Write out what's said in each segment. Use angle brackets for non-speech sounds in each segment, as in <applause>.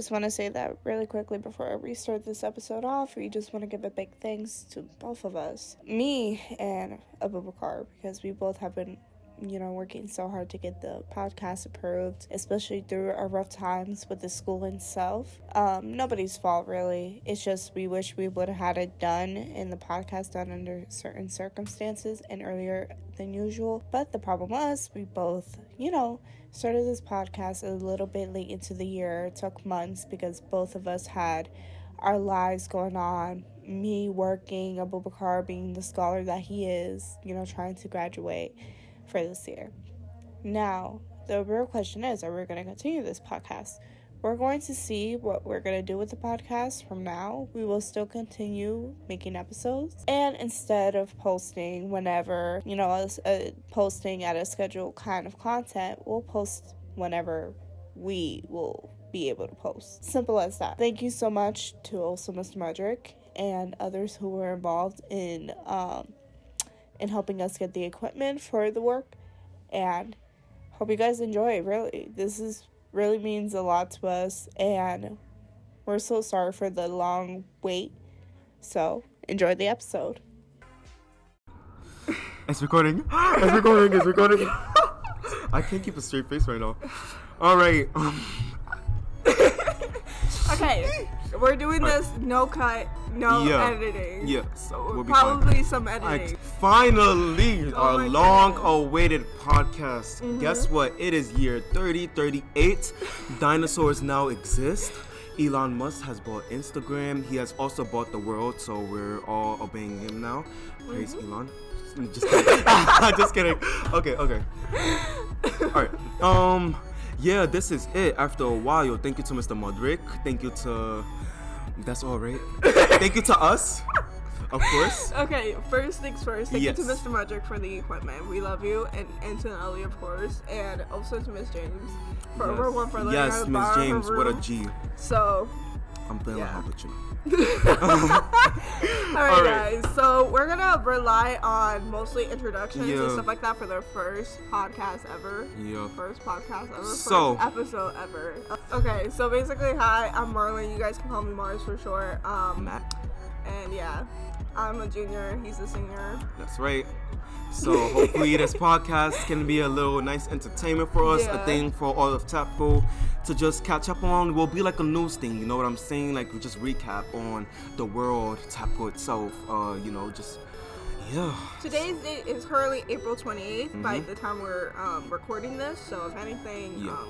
just want to say that really quickly before I restart this episode off. We just want to give a big thanks to both of us, me and Abubakar, because we both have been you know, working so hard to get the podcast approved, especially through our rough times with the school itself. Um, nobody's fault, really. It's just we wish we would have had it done in the podcast done under certain circumstances and earlier than usual. But the problem was, we both, you know, started this podcast a little bit late into the year. It took months because both of us had our lives going on. Me working, Abubakar being the scholar that he is, you know, trying to graduate for this year. Now, the real question is are we going to continue this podcast? We're going to see what we're going to do with the podcast from now. We will still continue making episodes. And instead of posting whenever, you know, posting at a scheduled kind of content, we'll post whenever we will be able to post. Simple as that. Thank you so much to also Mr. Mudrick and others who were involved in um, in helping us get the equipment for the work. And hope you guys enjoy. Really, this is really means a lot to us, and we're so sorry for the long wait. So enjoy the episode. It's recording. It's recording. It's recording. <laughs> I can't keep a straight face right now. All right. Um. <laughs> okay, we're doing this no cut, no yeah. editing. Yeah, so we'll probably some editing. Finally, oh our long-awaited podcast. Mm-hmm. Guess what? It is year 3038. <laughs> Dinosaurs now exist. Elon Musk has bought Instagram. He has also bought the world, so we're all obeying him now. Praise mm-hmm. Elon. <laughs> Just kidding. <laughs> Just kidding. Okay, okay. All right. Um yeah, this is it. After a while, thank you to Mr. Modric. Thank you to. That's all right. thank you to us, of course. <laughs> Okay, first things first. Thank yes. you to Mr. Modric for the equipment. We love you, and, and to Ellie, of course, and also to Miss James for yes. over one for learning yes, Miss James, what a G. So. I'm playing yeah. with you. <laughs> All right, All right, guys. So we're gonna rely on mostly introductions yeah. and stuff like that for their first podcast ever. Yeah. First podcast ever. So first episode ever. Okay, so basically, hi, I'm Marlon. You guys can call me Mars for short. Um, Matt. And yeah, I'm a junior. He's a senior. That's right. So hopefully this <laughs> podcast can be a little nice entertainment for us, yeah. a thing for all of Tapco to just catch up on. Will be like a news thing, you know what I'm saying? Like we just recap on the world, Tapco itself. Uh, you know, just yeah. Today's date is currently April 28th mm-hmm. by the time we're um, recording this. So if anything, yeah. Um,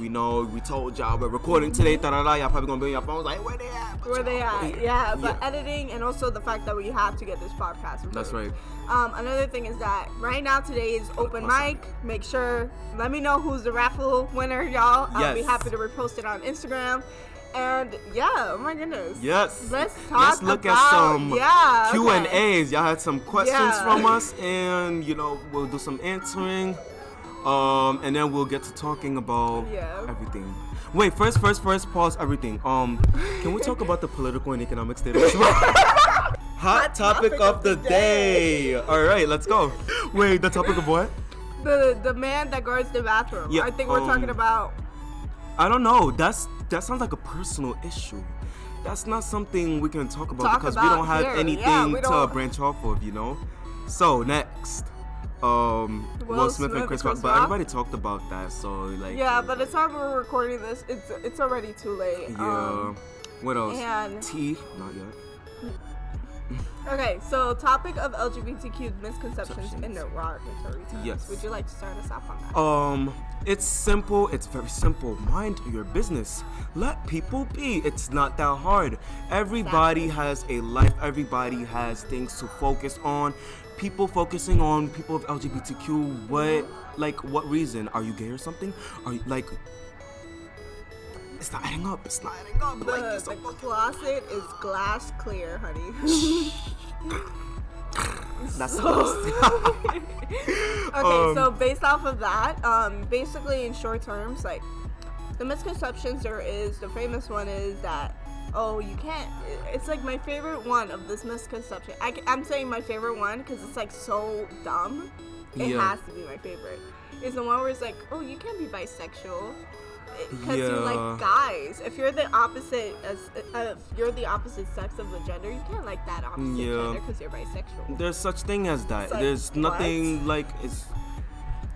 we know we told y'all we're recording today. Da da da. Y'all probably gonna be on your phones like, where they at? Where they at? Yeah, but yeah. editing and also the fact that we have to get this podcast. Approved. That's right. Um, another thing is that right now today is open mic. Make sure let me know who's the raffle winner, y'all. I'll be happy to repost it on Instagram. And yeah, oh my goodness. Yes. Let's talk. Let's look about, at some yeah, Q and A's. Y'all had some questions yeah. from us, and you know we'll do some answering. Um, and then we'll get to talking about yeah. everything. Wait, first, first, first, pause everything. Um, can we talk about the political and economic state of <laughs> Hot, Hot topic, topic, of the, the day. day. All right, let's go. Wait, the topic of what? The the man that guards the bathroom. Yeah, I think we're um, talking about. I don't know. That's that sounds like a personal issue. That's not something we can talk about talk because about we don't have here. anything yeah, to branch off of, you know. So next um Will, Will Smith, Smith, and Chris, Rock, but everybody talked about that, so like yeah. By the time we're recording this, it's it's already too late. Yeah. Um, what else? And T, not yet. <laughs> Okay, so topic of LGBTQ misconceptions in derogatory terms. Yes. Would you like to start us off on that? Um, it's simple. It's very simple. Mind your business. Let people be. It's not that hard. Everybody exactly. has a life. Everybody has things to focus on people focusing on people of LGBTQ. What, like, what reason? Are you gay or something? Are you like? It's not adding up. It's not adding up. The, like, the closet is glass clear, honey. <laughs> That's so <laughs> okay. Um, so based off of that, um, basically in short terms, like the misconceptions there is, the famous one is that oh, you can't. It's like my favorite one of this misconception. I, am saying my favorite one because it's like so dumb. It yeah. has to be my favorite. Is the one where it's like, oh, you can't be bisexual. because you like guys. If you're the opposite as uh, if you're the opposite sex of the gender, you can't like that opposite Yeah. gender because you're bisexual. There's such thing as that. Like, There's nothing like it's.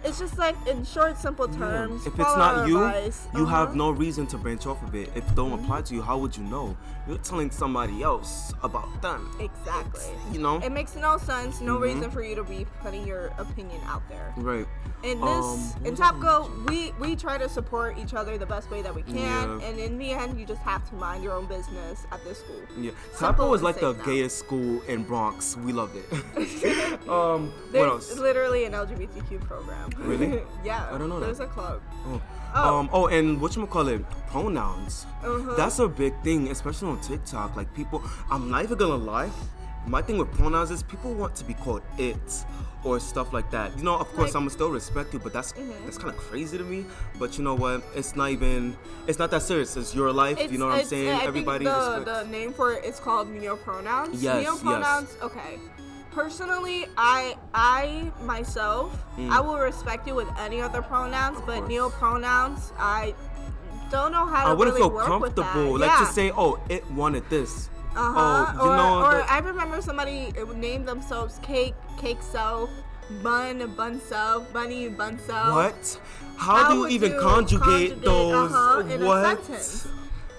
It's just like in short, simple yeah. terms. If it's not you, advice. you have Uh-huh. Mm-hmm. no reason to branch off of it. If it don't apply to you, how would you know? You're telling somebody else about them. exactly. You know? It makes no sense. No Mhm. reason for you to be putting your opinion out there. Right. In Um, this, what in was I we we try to support each other the best way that we can, Yeah. and in the end, you just have to mind your own business at this school. Yeah. Simple Sapo is like the now. gayest school in Bronx. We loved it. <laughs> um, what There's else? literally an LGBTQ program. Really? <laughs> yeah. I don't know There's that. a club. Oh. Oh. Um, oh, and what you call it? Pronouns. Uh-huh. That's a big thing, especially on TikTok. Like people, I'm not even gonna lie. My thing with pronouns is people want to be called it or stuff like that. You know, of course, Like- Mm-hmm. I'm still respect you, but that's that's kind of crazy to me. But you know what? It's not even. It's not that serious. It's your life. you know what I'm saying? I Everybody think the, respects. the name for it is called neopronouns. Yes, yes. Neopronouns, okay. Personally, I I myself, Mm. I will respect you with any other pronouns, but course. neopronouns, I don't know how to I wouldn't really feel work with that. comfortable. Like yeah. to say, oh, it wanted this. Uh huh. Oh, you or know. or the- I remember somebody named themselves Cake, Cake Self, Bun, Bun Self, Bunny, Bun Self. what? How, do you even conjugate, those? uh-huh, in a what?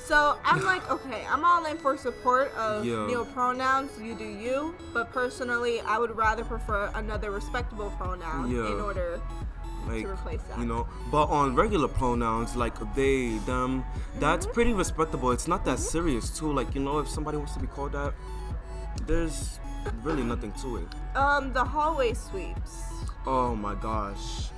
So I'm like, okay, I'm all in for support of Yeah. neopronouns. You do you, but personally, I would rather prefer another respectable pronoun Yeah. in order. like replace that. you know but on regular pronouns like they them that's Mm-hmm. pretty respectable it's not that serious too like you know if somebody wants to be called that there's really nothing to it Um, the hallway sweeps. oh my gosh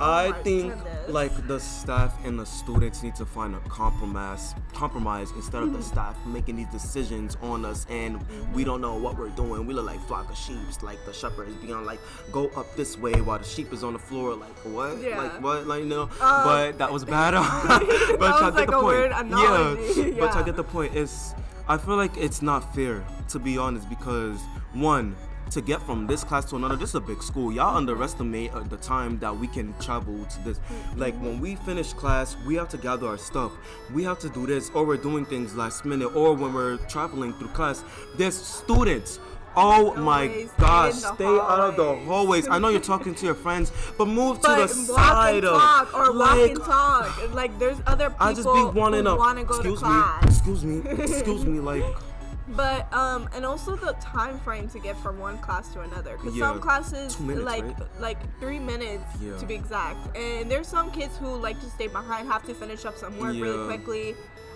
I think like the staff and the students need to find a compromise compromise instead of the Mm-hmm. staff making these decisions on us and we don't know what we're doing. We look like flock of sheep, like the shepherds being like, go up this way while the sheep is on the floor, like what? Yeah. Like what? Like you know. Um, but that was bad. <laughs> <laughs> but was y'all get like the a point. analogy, Yeah. But I get the point. It's I feel like it's not fair to be honest because one to get from this class to another, this is a big school. Y'all underestimate uh, the time that we can travel to this. Like when we finish class, we have to gather our stuff. We have to do this, or we're doing things last minute, or when we're traveling through class. There's students. Oh my Always gosh, stay out of the hallways. hallways. I know you're talking to your friends, but move But to the walk side of talk or walk like and talk. Like there's other people I just be wanting who want to go excuse to me, excuse me, excuse me, like <laughs> But um, and also the time frame to get from one class to another. Cause Yeah, some classes minutes, like right? like three minutes Yeah. to be exact. And there's some kids who like to stay behind, have to finish up some work Yeah. Mm-hmm. really quickly,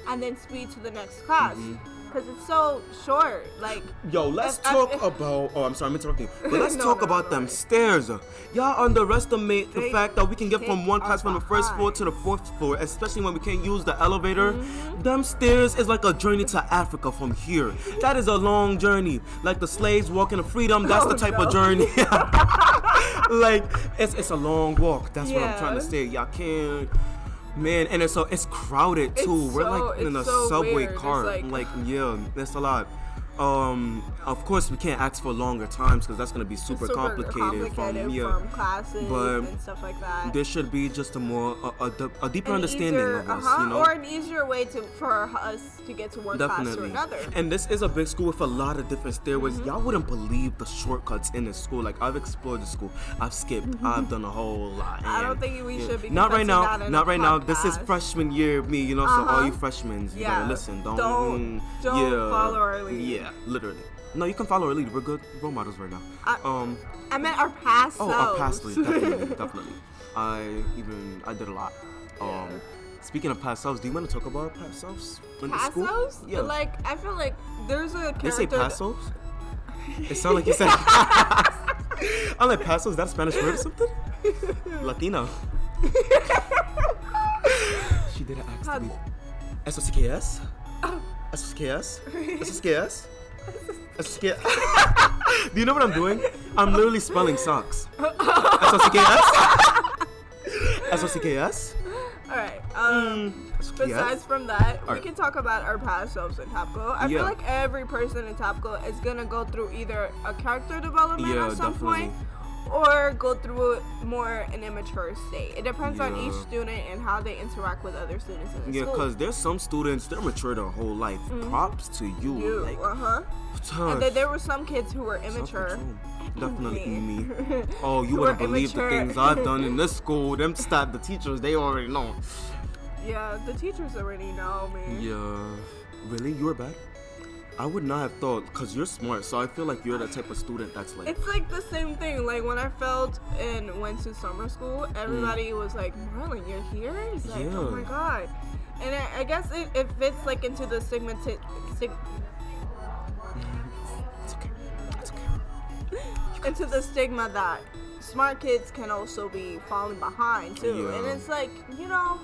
and then speed to the next class. Cause it's so short. Like Yo, let's if- talk about. Oh, I'm sorry, I'm interrupting. <laughs> But let's No, talk no, about no them stairs. Y'all underestimate the fact that we can get from one class from the first floor to the fourth floor, especially when we can't use the elevator. Mm-hmm. Them stairs is like a journey to Africa from here. That is a long journey. Like the slaves walking to freedom, that's the Oh, type no. of journey. <laughs> <laughs> like it's it's a long walk. That's what I'm trying to say. Y'all can't. Man, and it's so it's crowded It's too. We're so- like in a so subway weird. It's car. like- like yeah, that's a lot. Um, of course we can't ask for longer times because that's gonna be it's super, complicated, from yeah. from classes But and stuff like that. There should be just a more a, a, a deeper An understanding easier- of us, uh-huh, you know. or an easier way to for us to get to one class to Definitely. another. And this is a big school with a lot of different stairways. Y'all wouldn't believe the shortcuts in this school. Like I've explored the school. I've skipped. I've done a whole lot. I don't think we should be Not right now. that Not right now. This is freshman year me, you know. So all Uh-huh. you freshmen, you Yeah. listen. Don't Don't- don't yeah, follow our lead. Yeah, literally. No, you can follow our lead. We're good role models right now. I- um. I meant our past Oh, our selves. past lead, definitely, <laughs> definitely. I even I did a lot. Um, Yeah. speaking of past selves, do you want to talk about our past selves in the Past school? selves? Yeah. Like I feel like there's a character. they say past selves. <laughs> It sounds like you said. <laughs> I'm like past selves. That a Spanish word or something? Latino. she didn't ask How- me. S-O-C-K-S? S-O-C-K-S? S-O-C-K-S? S-O-C-K-S? <laughs> Do you know what I'm doing? I'm literally spelling socks. S-O-C-K-S? <laughs> S-O-C-K-S? All right. Um. Besides from that, we can talk about our past selves in Tapco. I Yeah. feel like every person in Tapco is gonna go through either a character development Yeah, at some definitely. point, or go through it more an immature state. It depends on each student and how they interact with other students in the Yeah, school. because there's some students they're mature their whole life. Props to you. you, Like, uh huh. And then there were some kids who were immature. Definitely Me. <laughs> Oh, you wouldn't believe the things I've done in this <laughs> school. Them stat the teachers, they already know. Yeah, the teachers already know me. Yeah. Really? You were bad? I would not have thought, because you're smart, so I feel like you're the type of student that's like. It's like the same thing. Like when I failed and went to summer school, everybody was like, "Marlon, you're here." It's like, "Oh my Mm. God!" And I, I guess it, it fits like into the stigma. Stig- It's okay. It's okay. <laughs> into the stigma that smart kids can also be falling behind too. And it's like, you know,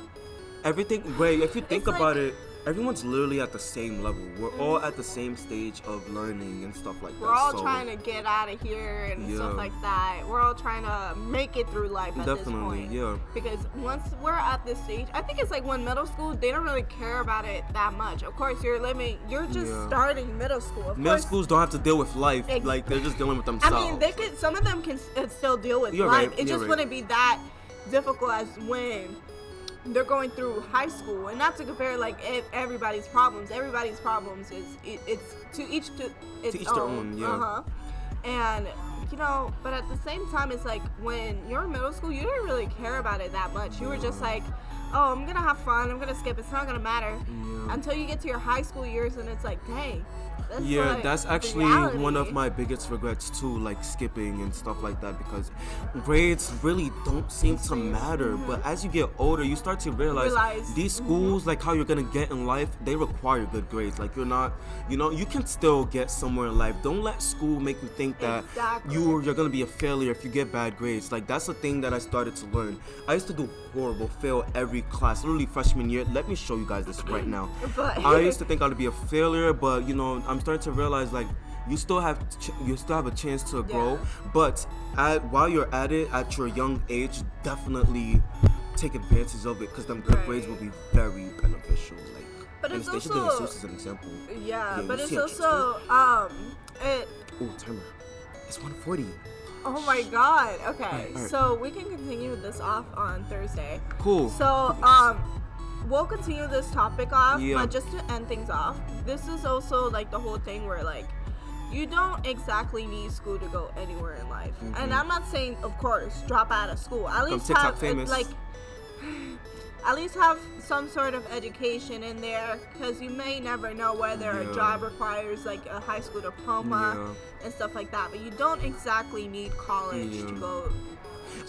Everything, wait, if you think about like- it, everyone's literally at the same level. We're all at the same stage of learning and stuff like that. we're all so trying to get out of here and Yeah. stuff like that. We're all trying to make it through life at this Definitely, point. yeah. Because once we're at this stage, I think it's like when middle school, they don't really care about it that much. Of course, you're living, you're just Yeah. starting middle school. Of Middle course, schools don't have to deal with life. Ex- like, they're just dealing with themselves. I mean, they could. Some of them can uh, still deal with You're life. right, It just right. wouldn't be that difficult as when they're going through high school. And not to compare like everybody's problems. Everybody's problems is it, it's to each to its each their own, yeah. Uh-huh. And you know, but at the same time, it's like when you're in middle school, you didn't really care about it that much. You were just like. Oh, I'm gonna have fun. I'm gonna skip. It's not gonna matter Yeah. until you get to your high school years, and it's like, dang. That's yeah, like that's actually reality. one of my biggest regrets too, like skipping and stuff like that, because grades really don't seem to matter. But as you get older, you start to realize, Mm-hmm. Realize, these schools, like how you're gonna get in life, they require good grades. Like you're not, you know, you can still get somewhere in life. Don't let school make you think that Exactly. you you're gonna be a failure if you get bad grades. Like that's the thing that I started to learn. I used to do horrible, fail every class, literally freshman year. Let me show you guys this right now. <laughs> But- I used to think I'd be a failure, but you know, I'm starting to realize like you still have ch- you still have a chance to grow. Yeah. But at, while you're at it, at your young age, definitely take advantage of it because them good grades will be very beneficial. Like, But it's also- as an example. Yeah, Yeah, but it's also um it Oh, timer. It's 140. Oh my god. Okay. Alright, alright. So we can continue this off on Thursday. Cool. So um we'll continue this topic off, Yeah. but just to end things off, this is also like the whole thing where like you don't exactly need school to go anywhere in life. And I'm not saying of course drop out of school. At least have famous. like at least have some sort of education in there because you may never know whether Yeah. a job requires like a high school diploma Yeah. and stuff like that but you don't exactly need college to go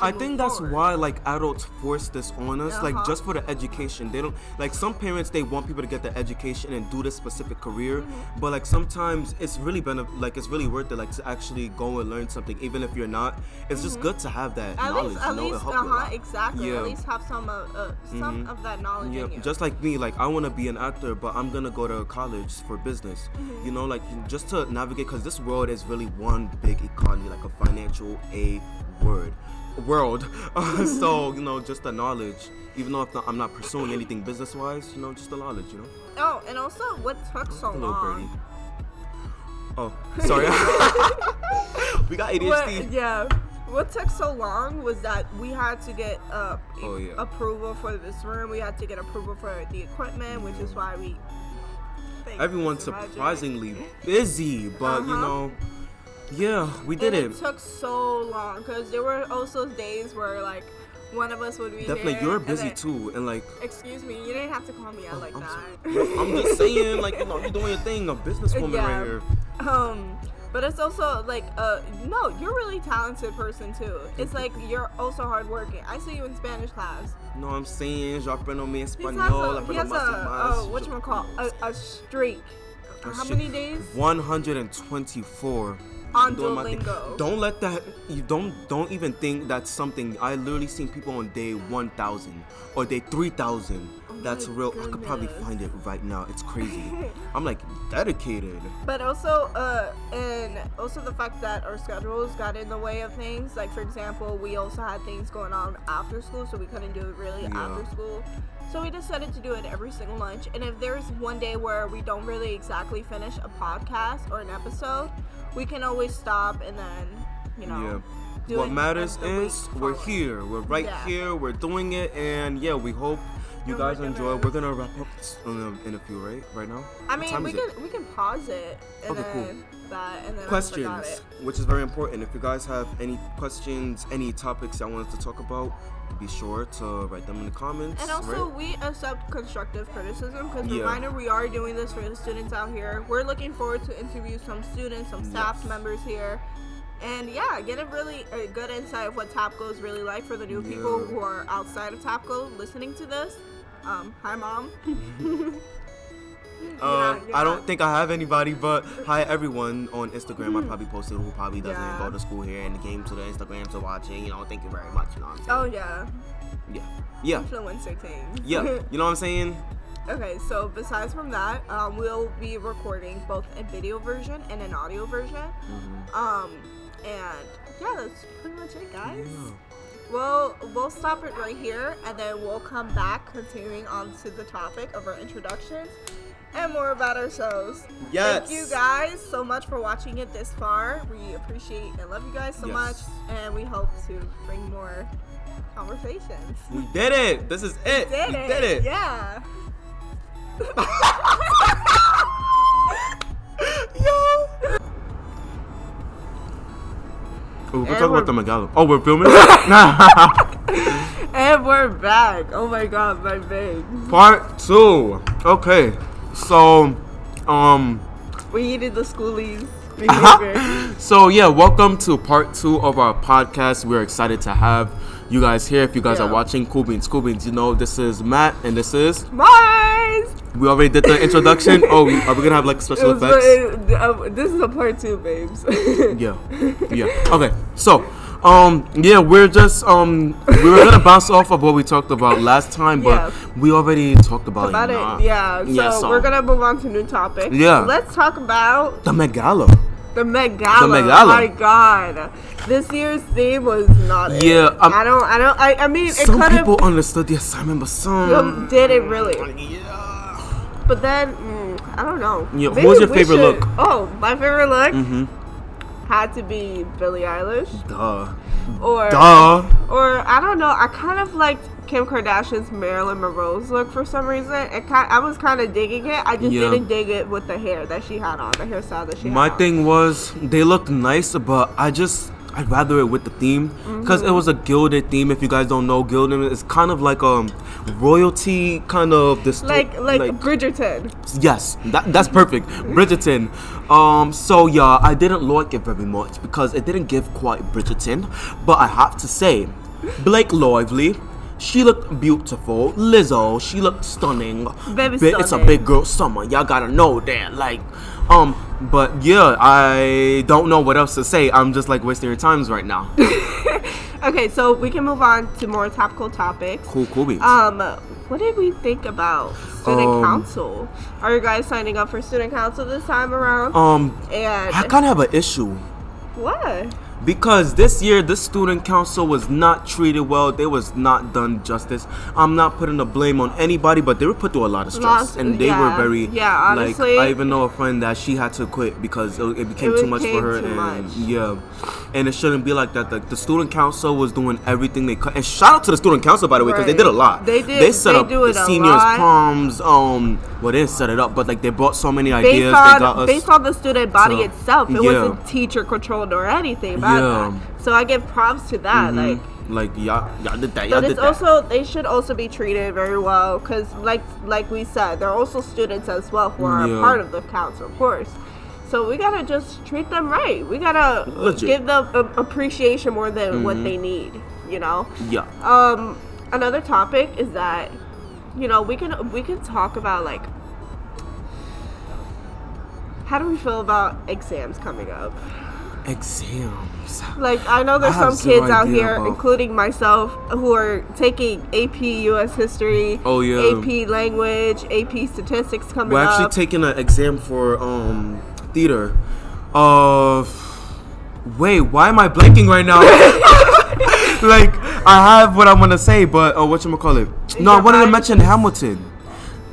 I think that's forward. why like adults force this on us, like Uh-huh. just for the education. They don't like some parents they want people to get the education and do this specific career, Mm-hmm. but like sometimes it's really been like it's really worth it like to actually go and learn something even if you're not. It's just good to have that Mm-hmm. at knowledge. least at you know, least help you a uh-huh exactly Yeah. at least have some uh, uh, some of that knowledge Yeah, in you just like me, like I want to be an actor, but I'm gonna go to college for business. Mm-hmm. You know, like just to navigate, because this world is really one big economy, like a financial a word world. <laughs> Uh, so you know, just the knowledge. Even though not, I'm not pursuing anything business wise, you know, just the knowledge. You know, oh and also what took so little long birdie. Oh, <laughs> sorry. <laughs> we got ADHD. What, yeah. What took so long was that we had to get uh, Oh, yeah. approval for this room. We had to get approval for the equipment, which is why we. Everyone's surprisingly busy, but you Uh-huh. know, yeah, we did and it. it took so long because there were also days where like one of us would be Definitely, here, you're busy then- too, and like. Excuse me, you didn't have to call me out like I'm, that. I'm just <laughs> saying, like, you know, you're doing your thing, a businesswoman Yeah. right here. Um, but it's also like, uh, no, you're a really talented person too. It's like you're also hardworking. I see you in Spanish class. You know what I'm saying? Yo aprendo mi español, a, he has a, más y más. uh, what you call a, a streak. Oh, How many days? 124. On Doing my thing. Don't let that. You don't. Don't even think that's something. I literally seen people on day 1,000 or day 3,000. that's Oh my real. I could probably find it right now. It's crazy. <laughs> I'm like dedicated. But also, uh, and also the fact that our schedules got in the way of things. Like for example, we also had things going on after school, so we couldn't do it really Yeah. after school. So we decided to do it every single lunch. And if there's one day where we don't really exactly finish a podcast or an episode, we can always stop and then, you know. Yeah. what matters and the way is we're here. We're right Yeah. here. We're doing it, and yeah, we hope you guys we're enjoy. gonna- We're gonna wrap up in a, in a few, right? Right now. I What mean, time we is it? can we can pause it and Okay, cool. then that and then questions, it. which is very important. If you guys have any questions, any topics y'all want us to talk about, be sure to write them in the comments. And also, right? we accept constructive criticism because Yeah. reminder, we are doing this for the students out here. We're looking forward to interview some students, some staff Yes. members here, and yeah, get a really a good insight of what Tapco is really like for the new people who are outside of Tapco listening to this. Um, hi, mom. <laughs> You're I don't think I have anybody, but hi everyone on Instagram. I probably posted who probably doesn't Yeah. go to school here and came to the Instagram to watching. You know, thank you very much. You know what I'm saying? Oh yeah, yeah, yeah, influencer team. yeah. You <laughs> know what I'm saying? Okay, so besides from that, um, we'll be recording both a video version and an audio version. Mm-hmm. Um, and yeah, that's pretty much it, guys. Yeah. Well, we'll stop it right here, and then we'll come back, continuing on to the topic of our introductions and more about ourselves. Yes. Thank you guys so much for watching it this far. We appreciate and love you guys so Yes. much, and we hope to bring more conversations. We did it. This is it. Did we it? did it. Yeah. <laughs> <laughs> we're And talking we're- about the Met Gala. Oh, we're filming. <laughs> <laughs> And we're back. Oh my god, my vein. Part two. Okay, so, um, We needed the schoolies. <laughs> So yeah, welcome to part two of our podcast. We're excited to have you guys here. If you guys Yeah. are watching Cool Beans, Cool Beans, you know this is Matt and this is. Mars! We already did the introduction. oh, we, are we gonna have like special was- effects? it- uh, this is a part two, babes. <laughs> Yeah, yeah. Okay, so um, yeah, we're just um, we were gonna bounce off of what we talked about last time, but Yeah. we already talked about, about it, yeah. So, Yeah, so- we're gonna move on to new topic. Yeah. Let's talk about the Met Gala. The Met Gala. The Met Gala. My God, this year's theme was not. it. Yeah, um, I don't. I don't. I. I mean, it Some people understood the assignment, but some Did it really? Yeah. But then, mm, I don't know. Yeah, what was your favorite should- look? Oh, my favorite look Mhm. had to be Billie Eilish, Duh. or Duh. or I don't know. I kind of liked Kim Kardashian's Marilyn Monroe's look for some reason. It kind, I was kind of digging it. I just Yeah. didn't dig it with the hair that she had on, the hairstyle that she My had. on. thing was they looked nice, but I just I'd rather it with the theme because Mm-hmm. it was a gilded theme. If you guys don't know, gilded is kind of like um royalty kind of this like like Bridgerton. Yes, that, that's perfect. Bridgerton. Um, so yeah, I didn't like it very much because it didn't give quite Bridgerton. But I have to say, Blake Lively, she looked beautiful. Lizzo, she looked stunning. Very Bi- It's a big girl summer. Y'all gotta know that. Like, um, but yeah, I don't know what else to say. I'm just like wasting your times right now. <laughs> Okay, so we can move on to more topical topics. cool, cool beats. Um, what did we think about student Um, council? Are you guys signing up for student council this time around? um, and I kind of have an issue. what? Because this year the student council was not treated well. They was not done justice. I'm not putting the blame on anybody but they were put through a lot of stress. Lost- and they yeah, were very yeah, honestly- like i even know a friend that she had to quit because it, it became It too much for her and much. yeah. And it shouldn't be like that. The, the student council was doing everything they could. And shout out to the student council by the way because they did a lot. They did- they set they up do the seniors lot. proms um well they didn't set it up but like they brought so many ideas. Based they got us based on the student body So, itself, it yeah. wasn't teacher controlled or anything about Yeah. that. So I give props to that. Like, Mhm. like y'all y'all did that y'all but did it's also they should also be treated very well because, like like we said, they're also students as well who are Yeah. a part of the council, of course. So we gotta just treat them right. We gotta Legit. give them a- appreciation more than what Mhm. they need. You know. yeah Um, another topic is that, you know, we can we can talk about like how do we feel about exams coming up? Exams Like I know there's I some kids out here, about- including myself, who are taking AP US history, Oh, yeah. AP language, AP statistics coming up. We're actually up. taking an exam for um theater. Uh, wait, why am I blanking right now? <laughs> like I have what I'm gonna say, but uh, what you gonna call it? No, I wanted to mention Hamilton.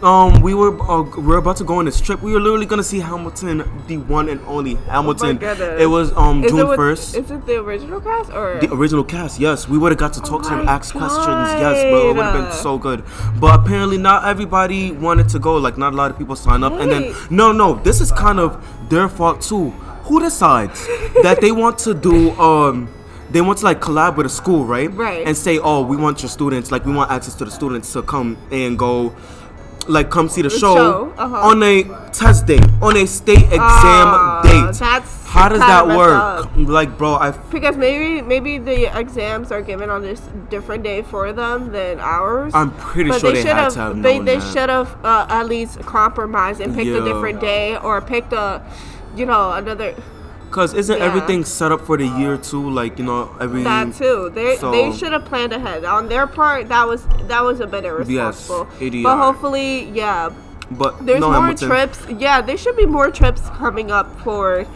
Um, we were uh, we were about to go on this trip. We were literally gonna see Hamilton, the one and only Hamilton. goodness. it was um Is June first. Is it the original cast or? The original cast, yes. We would have got to talk to him, my ask questions. Yes, bro. It would have been so good. But apparently, not everybody wanted to go. Like, not a lot of people signed up. And then, no, no, this is kind of their fault too. Who decides <laughs> that they want to do, um, they want to like collab with a school, right? Right. And say, oh, we want your students, like, we want access to the students to come and go. Like come see the show, show, uh-huh. on a test day, on a state exam Ah, date. that's How does that work? up. Like, bro, I Because maybe maybe the exams are given on this different day for them than ours. I'm pretty but sure they they should had have. to have they they should have uh, at least compromised and picked Yeah. a different day or picked a, you know, another. Cause isn't Yeah. everything set up for the year too? Like you know every That too. They so- they should have planned ahead. On their part, that was that was a bit irresponsible. ADR. But hopefully, yeah, But there's no, more Hamilton. trips. Yeah, there should be more trips coming up forward.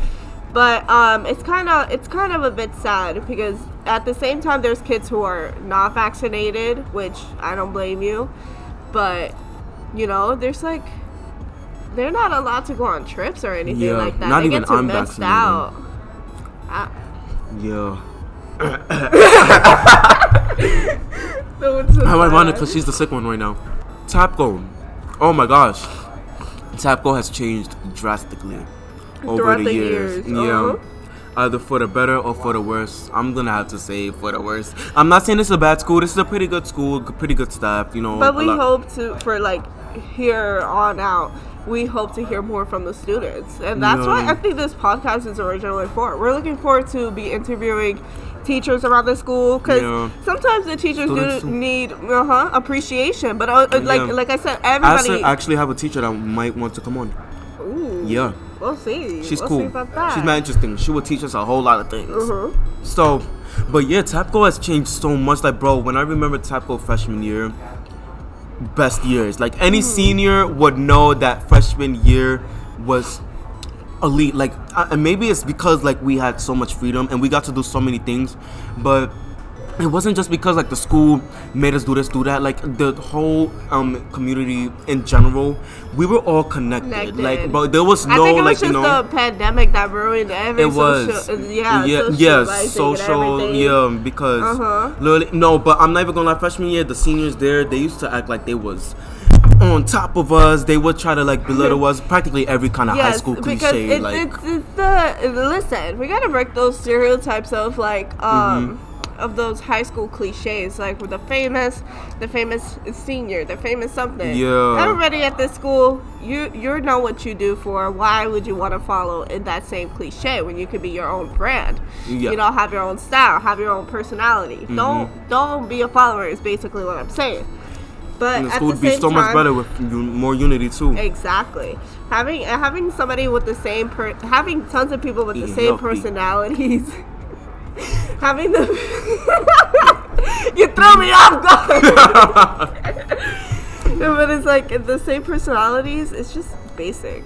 But um, it's kind of it's kind of a bit sad because at the same time there's kids who are not vaccinated, which I don't blame you. But you know, there's like they're not allowed to go on trips or anything Yeah, like that. not they even get too I'm vaccinated. out. <laughs> I, Yeah. no, it's so How ironic, cause she's the sick one right now. Tapco. Oh my gosh. Tapco has changed drastically over Throughout the, the years. years, Yeah. uh-huh. Either for the better or for the worse. I'm gonna have to say for the worse. I'm not saying this is a bad school. This is a pretty good school, pretty good staff. You know. But we lot- hope to for like here on out. We hope to hear more from the students, and that's what Yeah. I think this podcast is originally for. We're looking forward to be interviewing teachers around the school because Yeah. sometimes the teachers Students do need uh-huh, appreciation. But uh, like Yeah. like I said, everybody. actually- actually have a teacher that might want to come on. Ooh, Yeah. we'll see. She's we'll cool. See about that. She's not interesting. She will teach us a whole lot of things. Mhm. So, but yeah, Tapco has changed so much. Like, bro, when I remember Tapco freshman year, best years. Like any senior would know that freshman year was elite. Like, uh, and maybe it's because like we had so much freedom and we got to do so many things, but. It wasn't just because like the school made us do this, do that. Like the whole um community in general, we were all connected. Like, but there was no I think it was like just you know. the pandemic that ruined everything It was. social, uh, yeah, yeah, yes, social, yeah, because Uh-huh. literally, no, but I'm not even gonna lie. Freshman year, the seniors there, they used to act like they was on top of us. They would try to like belittle <laughs> us. Practically every kind of high school cliche, it's, like it's, it's the listen. We gotta break those stereotypes of like um Mm-hmm. Of those high school cliches, like with the famous, the famous senior, the famous something. Yeah. Everybody at this school, you you know what you do for. Why would you want to follow in that same cliche when you could be your own brand? Yeah. Mm-hmm. You know, have your own style, have your own personality. Don't don't be a follower. Is basically what I'm saying. But and the at school the would be so much better with more unity too. Exactly. Having having somebody with the same per having tons of people with the same healthy. personalities. <laughs> having the you throw me off guard. No, <laughs> but it's like the same personalities. It's just basic.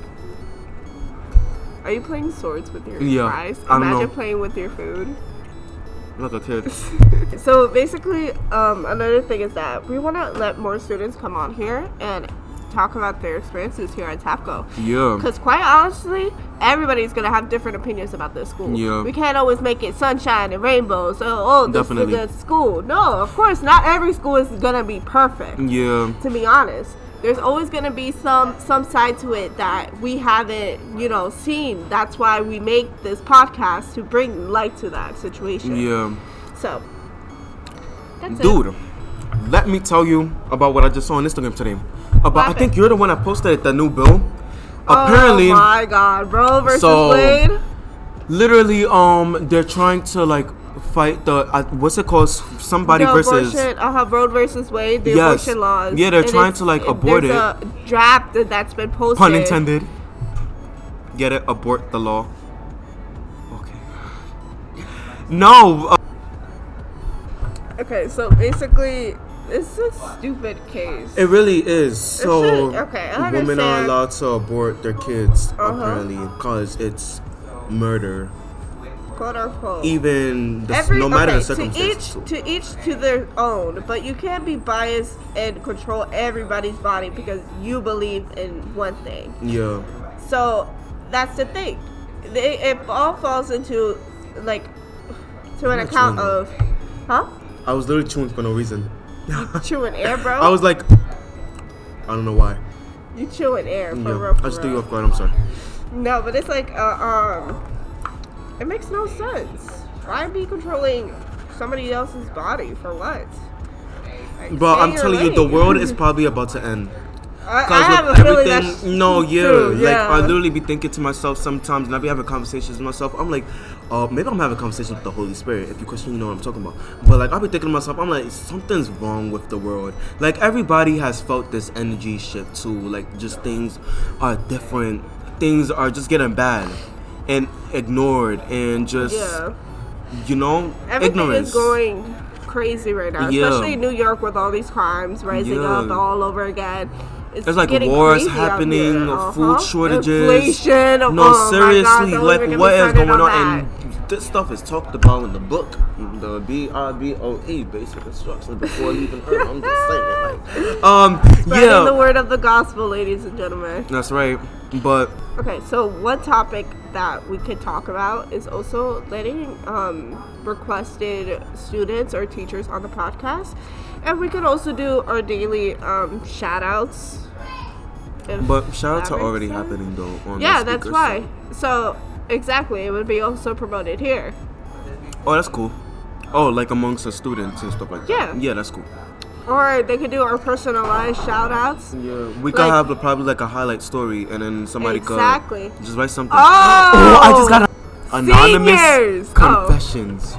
Are you playing swords with your Yeah, fries? Imagine playing with your food. like a kid. So basically, um, another thing is that we want to let more students come on here and talk about their experiences here at TAPCO. Yeah. Because quite honestly, everybody's gonna have different opinions about this school. Yeah. We can't always make it sunshine and rainbows. So, oh, this Definitely. is a good school. No, of course, not every school is gonna be perfect. Yeah. To be honest, there's always gonna be some some side to it that we haven't, you know, seen. That's why we make this podcast to bring light to that situation. Yeah. So, that's it. Dude, let me tell you about what I just saw on Instagram today. About I think you're the one that posted it, the new bill. Apparently, oh my God, Roe versus So- Wade. literally, um, they're trying to like fight the uh, what's it called? Somebody the versus. abortion, uh, Roe versus Wade, the Yes. abortion laws. Yeah, they're And trying to, like, abort it. a draft that- that's been posted. Pun intended. Get it? Abort the law. Okay. No. Uh, Okay, so basically, it's a stupid case. it really is. So should- okay, I women are allowed to abort their kids Uh-huh. apparently because it's murder. quote unquote. even the, Every, no matter okay, the to each to each to their own, but you can't be biased and control everybody's body because you believe in one thing. yeah, So that's the thing. They, it all falls into like to an account of, huh? I was literally chewing for no reason. You chewing air, bro. I was like, I don't know why. you chewing air for Yeah, real. For I just threw you off guard. I'm sorry. No, but it's like, uh, um, it makes no sense. Why be controlling somebody else's body for what? Like, But I'm telling you, the world is probably about to end. I, I Cause have a feeling everything, that's no, yeah, true, like. I literally be thinking to myself sometimes, and I be having conversations with myself. I'm like, uh, maybe I'm having a conversation with the Holy Spirit. If you question, you know what I'm talking about. But like, I be thinking to myself, I'm like, something's wrong with the world. Like everybody has felt this energy shift too. Like just things are different. Things are just getting bad and ignored, and just yeah. you know, Everything ignorance. is going crazy right now, Yeah. especially in New York with all these crimes rising Yeah. up all over again. It's There's like wars happening, uh, Uh-huh. food shortages. inflation. No, oh my God, seriously, like even get me what is going on? This stuff is talked about in the book, the B I B O E, basic instruction before leaving Earth. I'm just saying, like, <laughs> um, Spreading yeah, the word of the gospel, ladies and gentlemen. that's right. But Okay, so one topic that we could talk about is also letting um, requested students or teachers on the podcast. And we could also do our daily um, shout outs. but shout outs are already sense. happening though. On Yeah, that's why. So, exactly, it would be also promoted here. Oh, that's cool. Oh, like amongst the students and stuff like that. Yeah. Yeah, that's cool. Or they could do our personalized shout outs. Yeah, we could Like- have a, probably like a highlight story, and then somebody Exactly. could just write something. Oh! oh! I just got a anonymous Seniors! Oh. confessions.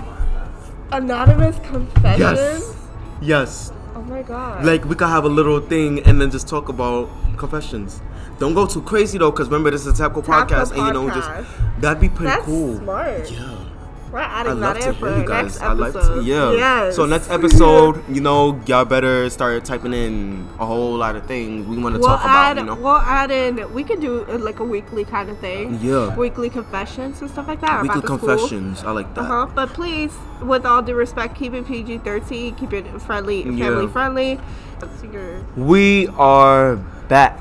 Anonymous confessions. Yes. Yes. Oh my god. Like we could have a little thing and then just talk about confessions. Don't go too crazy though, because remember this is a Tapco Tapco podcast, and you know just that'd be pretty That's cool. smart. Yeah. We're I adding love that to in for hear you guys. next I like to, yeah. Yes. So next episode, you know, y'all better start typing in a whole lot of things we want to We'll talk add, about. You know, we'll add in. We can do uh, like a weekly kind of thing. Yeah. Weekly confessions and stuff like that. weekly about the school. confessions. I like that. Uh huh. But please, with all due respect, keep it PG thirteen. Keep it friendly, family Yeah. friendly. We are back.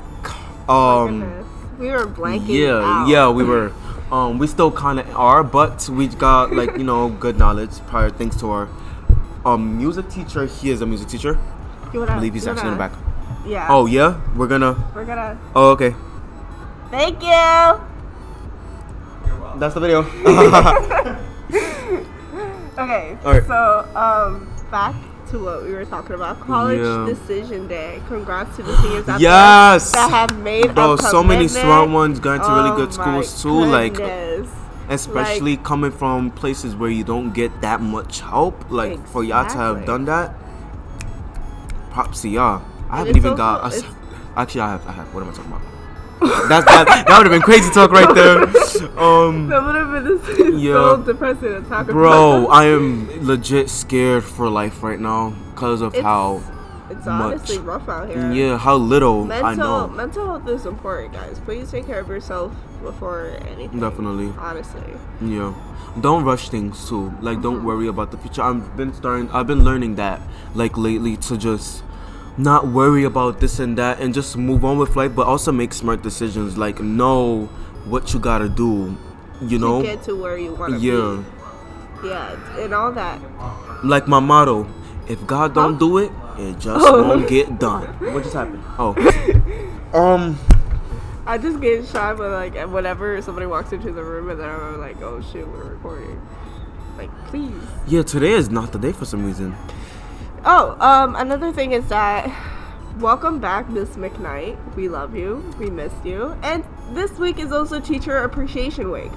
Um. we were blanking. Yeah, out. yeah, we were. Um, we still kind of are, but we got like you know good knowledge prior thanks to our um music teacher. He is a music teacher. You wanna, I believe he's actually in the back. Yeah. Oh yeah, we're gonna. We're gonna. Oh okay, Thank you. You're welcome. That's the video. <laughs> <laughs> Okay. All right. So, um, back to what we were talking about. College Yeah. decision day. Congrats to the seniors out Yes. that have made Bro, so many smart ones going to really Oh good schools my too. Like goodness. especially coming from places where you don't get that much help. Like for y'all to have done that, props to y'all. I haven't even also- got. it's- actually, I have. I have. What am I talking about? That's that. That would have been crazy talk right there. <laughs> Um, That would have been this Yeah. so depressing to talk bro, about. I am legit scared for life right now because of It's- how. it's honestly much. rough out here. Yeah, how little Mental I know. mental health is important, guys. Please take care of yourself before anything. Definitely. Honestly. Yeah. Don't rush things too. Like don't Mm-hmm. worry about the future. I've been starting I've been learning that like lately to just not worry about this and that and just move on with life but also make smart decisions like know what you got to do. You know? To get to where you want to Yeah. be. Yeah. And all that. Like my motto, if God don't do it, it just Oh. won't get done. <laughs> What just happened? Oh. <laughs> um I just get shy but like whenever somebody walks into the room and then I'm like, oh shit, we're recording. Like, please. yeah, today is not the day for some reason. Oh, um, another thing is that welcome back, Miss McKnight. We love you. We missed you. And this week is also Teacher Appreciation Week.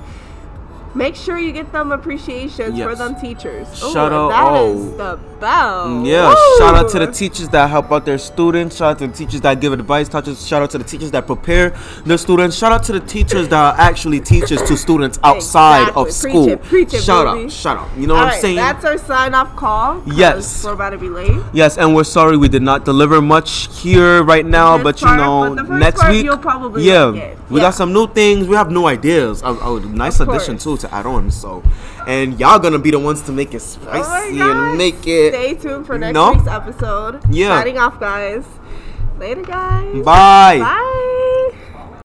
Make sure you get them appreciations for them teachers. Shout Ooh, out- That oh. is oh. the bell. Yeah, shout out to the teachers that help out their students. Shout out to the teachers that give advice. Shout out to the teachers that prepare their students. Shout out to the teachers that are actually teachers to students outside Exactly. of Preach school. it, preach it, shout baby. out, shout out. You know what All I'm right, saying? That's our sign off call. Yes. We're about to be late. yes, and we're sorry we did not deliver much here right now, This but you part, know, but next week, you'll probably yeah, we Yeah. got some new things. We have new ideas. Oh, oh nice addition too. To add on. So, and y'all gonna be the ones to make it spicy Oh and make it. Stay tuned for next No? week's episode. Yeah. Signing off, guys. Later, guys. Bye. Bye.